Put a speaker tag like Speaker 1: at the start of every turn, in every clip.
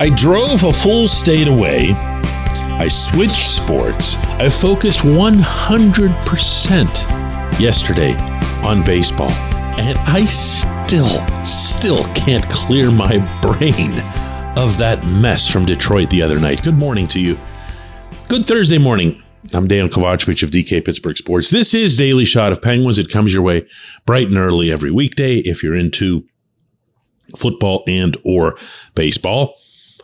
Speaker 1: I drove a full state away. I switched sports. I focused 100% yesterday on baseball. And I still, still can't clear my brain of that mess from Detroit the other night. Good morning to you. Good Thursday morning. I'm Dejan Kovacevic of DK Pittsburgh Sports. This is Daily Shot of Penguins. It comes your way bright and early every weekday if you're into football and or baseball.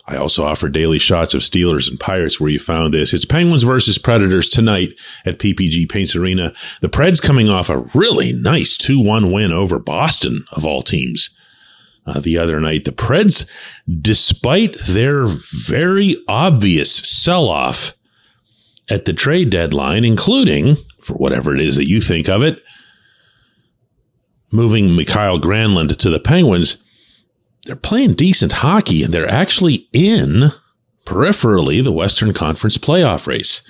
Speaker 1: I also offer daily shots of Steelers and Pirates where you found this. It's Penguins versus Predators tonight at PPG Paints Arena. The Preds coming off a really nice 2-1 win over Boston of all teams. Uh, the other night, the Preds, despite their very obvious sell-off at the trade deadline, including, for whatever it is that you think of it, moving Mikael Granlund to the Penguins, they're playing decent hockey and they're actually in peripherally the Western Conference playoff race,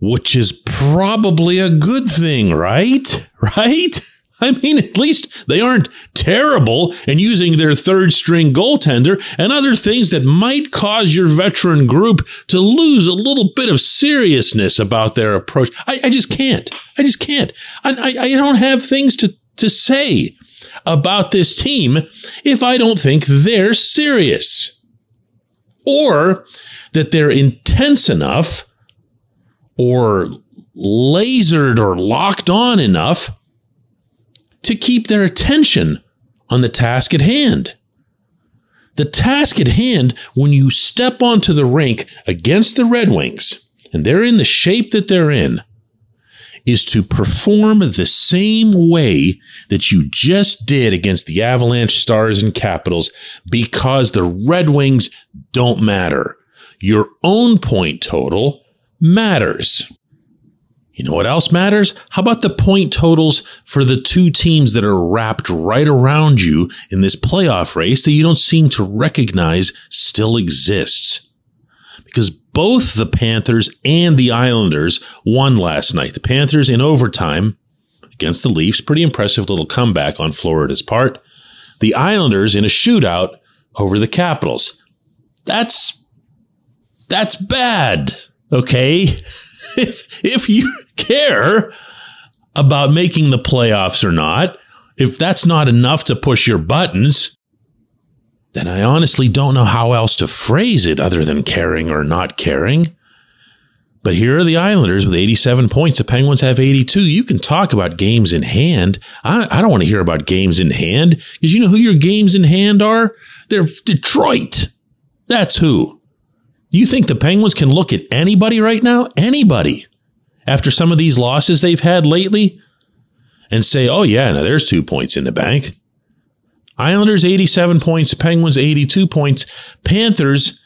Speaker 1: which is probably a good thing, right? Right? I mean, at least they aren't terrible and using their third string goaltender and other things that might cause your veteran group to lose a little bit of seriousness about their approach. I, I just can't. I just can't. I, I, I don't have things to, to say about this team if I don't think they're serious or that they're intense enough or lasered or locked on enough to keep their attention on the task at hand. The task at hand, when you step onto the rink against the Red Wings, and they're in the shape that they're in, is to perform the same way that you just did against the Avalanche Stars and Capitals because the Red Wings don't matter. Your own point total matters. You know what else matters? How about the point totals for the two teams that are wrapped right around you in this playoff race that you don't seem to recognize still exists? Because both the Panthers and the Islanders won last night. The Panthers in overtime against the Leafs, pretty impressive little comeback on Florida's part. The Islanders in a shootout over the Capitals. That's that's bad. Okay? if if you care about making the playoffs or not, if that's not enough to push your buttons, then I honestly don't know how else to phrase it other than caring or not caring. But here are the Islanders with 87 points. The Penguins have 82. You can talk about games in hand. I, I don't want to hear about games in hand because you know who your games in hand are? They're Detroit. That's who. Do you think the Penguins can look at anybody right now? Anybody. After some of these losses they've had lately and say, oh, yeah, now there's two points in the bank. Islanders 87 points, Penguins 82 points, Panthers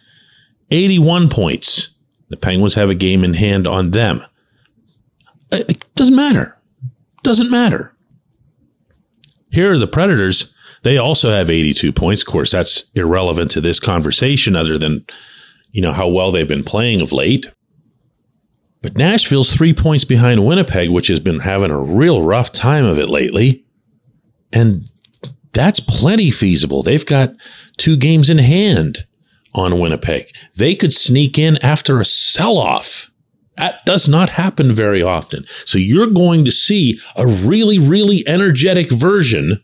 Speaker 1: 81 points. The Penguins have a game in hand on them. It doesn't matter. Doesn't matter. Here are the Predators. They also have 82 points. Of course, that's irrelevant to this conversation other than, you know, how well they've been playing of late. But Nashville's three points behind Winnipeg, which has been having a real rough time of it lately. And that's plenty feasible. They've got two games in hand on Winnipeg. They could sneak in after a sell off. That does not happen very often. So you're going to see a really, really energetic version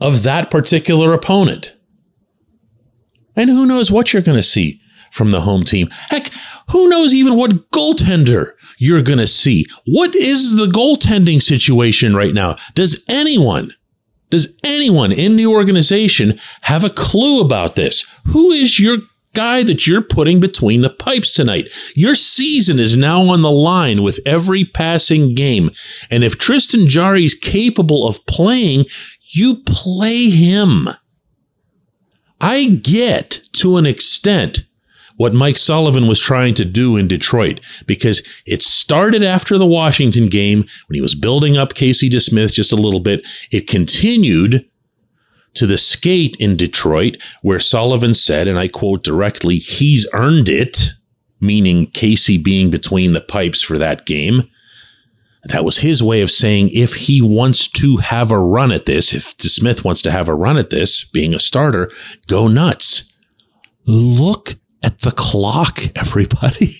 Speaker 1: of that particular opponent. And who knows what you're going to see from the home team. Heck, who knows even what goaltender you're going to see? What is the goaltending situation right now? Does anyone does anyone in the organization have a clue about this? Who is your guy that you're putting between the pipes tonight. Your season is now on the line with every passing game. And if Tristan Jarry is capable of playing, you play him. I get to an extent what Mike Sullivan was trying to do in Detroit because it started after the Washington game when he was building up Casey DeSmith just a little bit. It continued to the skate in Detroit where Sullivan said, and I quote directly, he's earned it, meaning Casey being between the pipes for that game. That was his way of saying if he wants to have a run at this, if Smith wants to have a run at this, being a starter, go nuts. Look at the clock, everybody.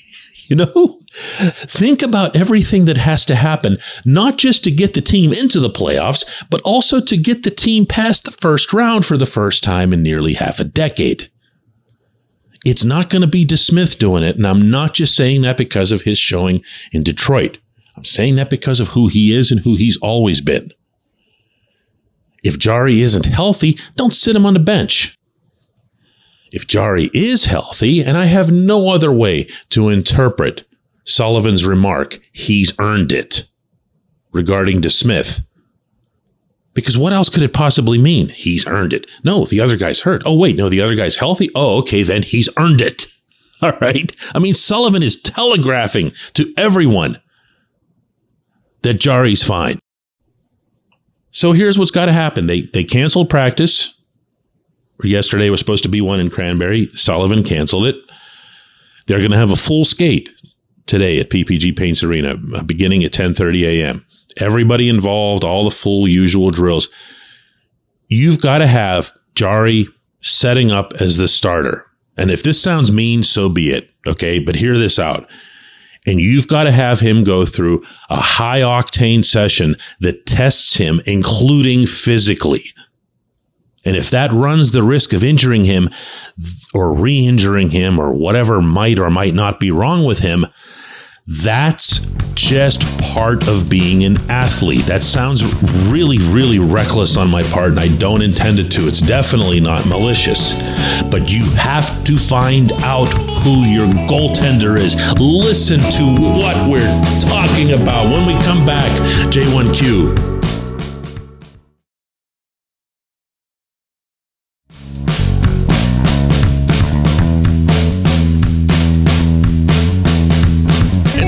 Speaker 1: you know, think about everything that has to happen, not just to get the team into the playoffs, but also to get the team past the first round for the first time in nearly half a decade. It's not going to be DeSmith doing it. And I'm not just saying that because of his showing in Detroit. I'm saying that because of who he is and who he's always been. If Jarry isn't healthy, don't sit him on the bench. If Jarry is healthy, and I have no other way to interpret Sullivan's remark, he's earned it regarding DeSmith. Because what else could it possibly mean? He's earned it. No, the other guy's hurt. Oh, wait, no, the other guy's healthy. Oh, okay, then he's earned it. All right. I mean, Sullivan is telegraphing to everyone that Jarry's fine. So here's what's got to happen. They they canceled practice Yesterday was supposed to be one in Cranberry. Sullivan canceled it. They're going to have a full skate today at PPG Paints Arena, uh, beginning at 10:30 a.m. Everybody involved, all the full usual drills. You've got to have Jarry setting up as the starter. And if this sounds mean, so be it. Okay, but hear this out. And you've got to have him go through a high octane session that tests him, including physically. And if that runs the risk of injuring him or re injuring him or whatever might or might not be wrong with him, that's just part of being an athlete. That sounds really, really reckless on my part, and I don't intend it to. It's definitely not malicious. But you have to find out who your goaltender is. Listen to what we're talking about when we come back. J1Q.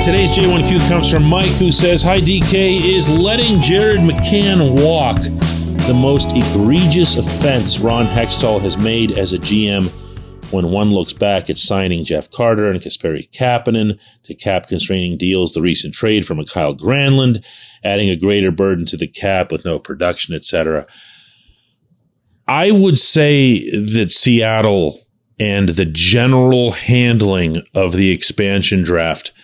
Speaker 1: Today's J1Q comes from Mike, who says, Hi, DK. Is letting Jared McCann walk the most egregious offense Ron Hextall has made as a GM when one looks back at signing Jeff Carter and Kasperi Kapanen to cap constraining deals, the recent trade from Mikael Granlund, adding a greater burden to the cap with no production, etc. I would say that Seattle and the general handling of the expansion draft –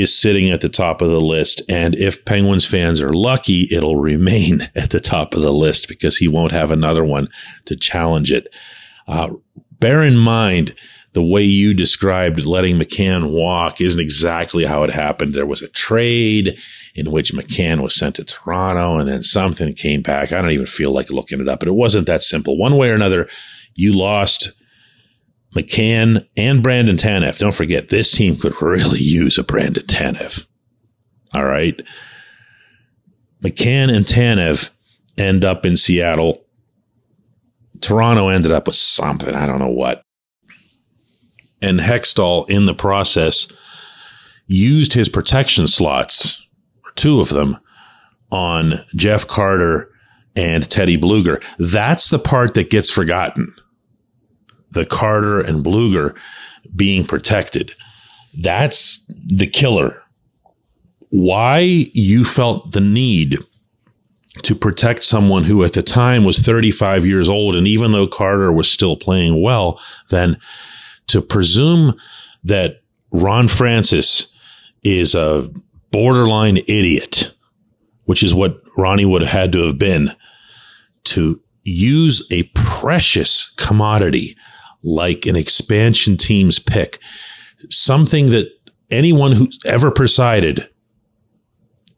Speaker 1: is sitting at the top of the list. And if Penguins fans are lucky, it'll remain at the top of the list because he won't have another one to challenge it. Uh, bear in mind, the way you described letting McCann walk isn't exactly how it happened. There was a trade in which McCann was sent to Toronto and then something came back. I don't even feel like looking it up, but it wasn't that simple. One way or another, you lost McCann and Brandon Tanev. Don't forget, this team could really use a Brandon Tanev. All right. McCann and Tanev end up in Seattle. Toronto ended up with something. I don't know what. And Hextall, in the process, used his protection slots, two of them, on Jeff Carter and Teddy Blueger. That's the part that gets forgotten the Carter and Blueger being protected. That's the killer. Why you felt the need to protect someone who at the time was 35 years old, and even though Carter was still playing well, then to presume that Ron Francis is a borderline idiot, which is what Ronnie would have had to have been, to use a precious commodity like an expansion team's pick, something that anyone who's ever presided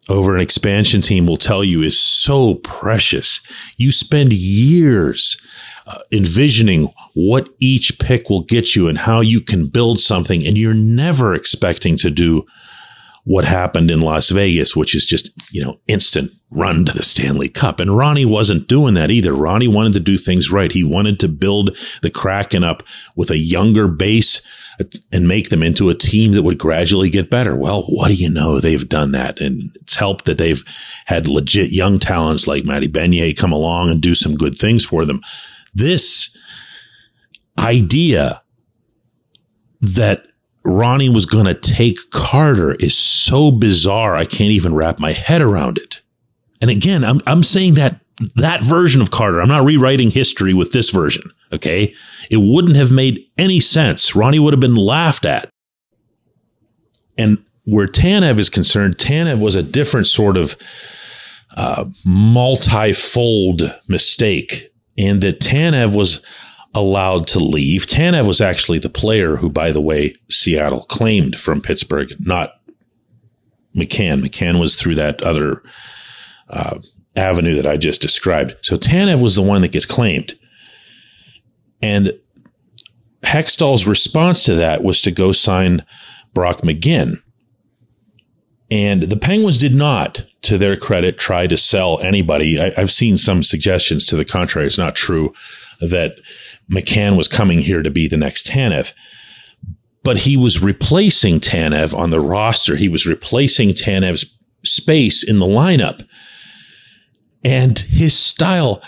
Speaker 1: over an expansion team will tell you is so precious. You spend years uh, envisioning what each pick will get you and how you can build something, and you're never expecting to do what happened in Las Vegas, which is just, you know, instant run to the Stanley Cup. And Ronnie wasn't doing that either. Ronnie wanted to do things right. He wanted to build the Kraken up with a younger base and make them into a team that would gradually get better. Well, what do you know? They've done that. And it's helped that they've had legit young talents like Matty Beniers come along and do some good things for them. This idea that Ronnie was going to take Carter is so bizarre. I can't even wrap my head around it. And again, I'm, I'm saying that that version of Carter, I'm not rewriting history with this version. Okay. It wouldn't have made any sense. Ronnie would have been laughed at. And where Tanev is concerned, Tanev was a different sort of uh, multi-fold mistake And that Tanev was allowed to leave. Tanev was actually the player who, by the way, Seattle claimed from Pittsburgh, not McCann. McCann was through that other uh, avenue that I just described. So Tanev was the one that gets claimed. And Hextall's response to that was to go sign Brock McGinn. And the Penguins did not, to their credit, try to sell anybody. I, have seen some suggestions to the contrary. It's not true that McCann was coming here to be the next Tanev. But he was replacing Tanev on the roster. He was replacing Tanev's space in the lineup. And his style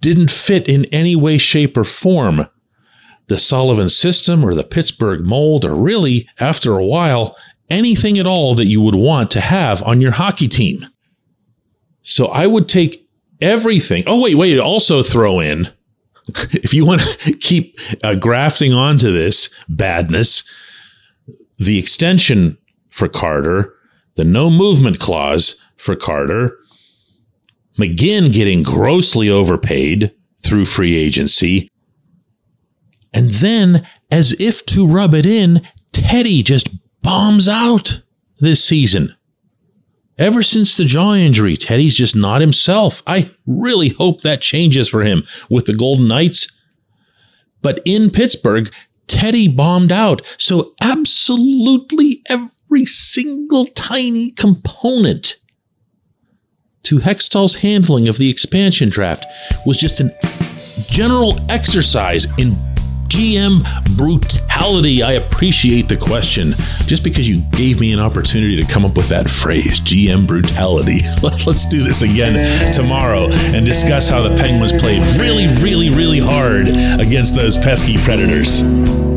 Speaker 1: didn't fit in any way, shape, or form the Sullivan system or the Pittsburgh mold, or really, after a while, anything at all that you would want to have on your hockey team. So I would take everything. Oh, wait, wait. Also throw in if you want to keep uh, grafting onto this badness, the extension for Carter, the no movement clause for Carter, McGinn getting grossly overpaid through free agency, and then, as if to rub it in, Teddy just bombs out this season. Ever since the jaw injury, Teddy's just not himself. I really hope that changes for him with the Golden Knights. But in Pittsburgh, Teddy bombed out. So absolutely every single tiny component to Hextall's handling of the expansion draft was just a general exercise in GM brutality. I appreciate the question. Just because you gave me an opportunity to come up with that phrase, GM brutality. Let's, let's do this again tomorrow and discuss how the Penguins played really, really, really hard against those pesky Predators.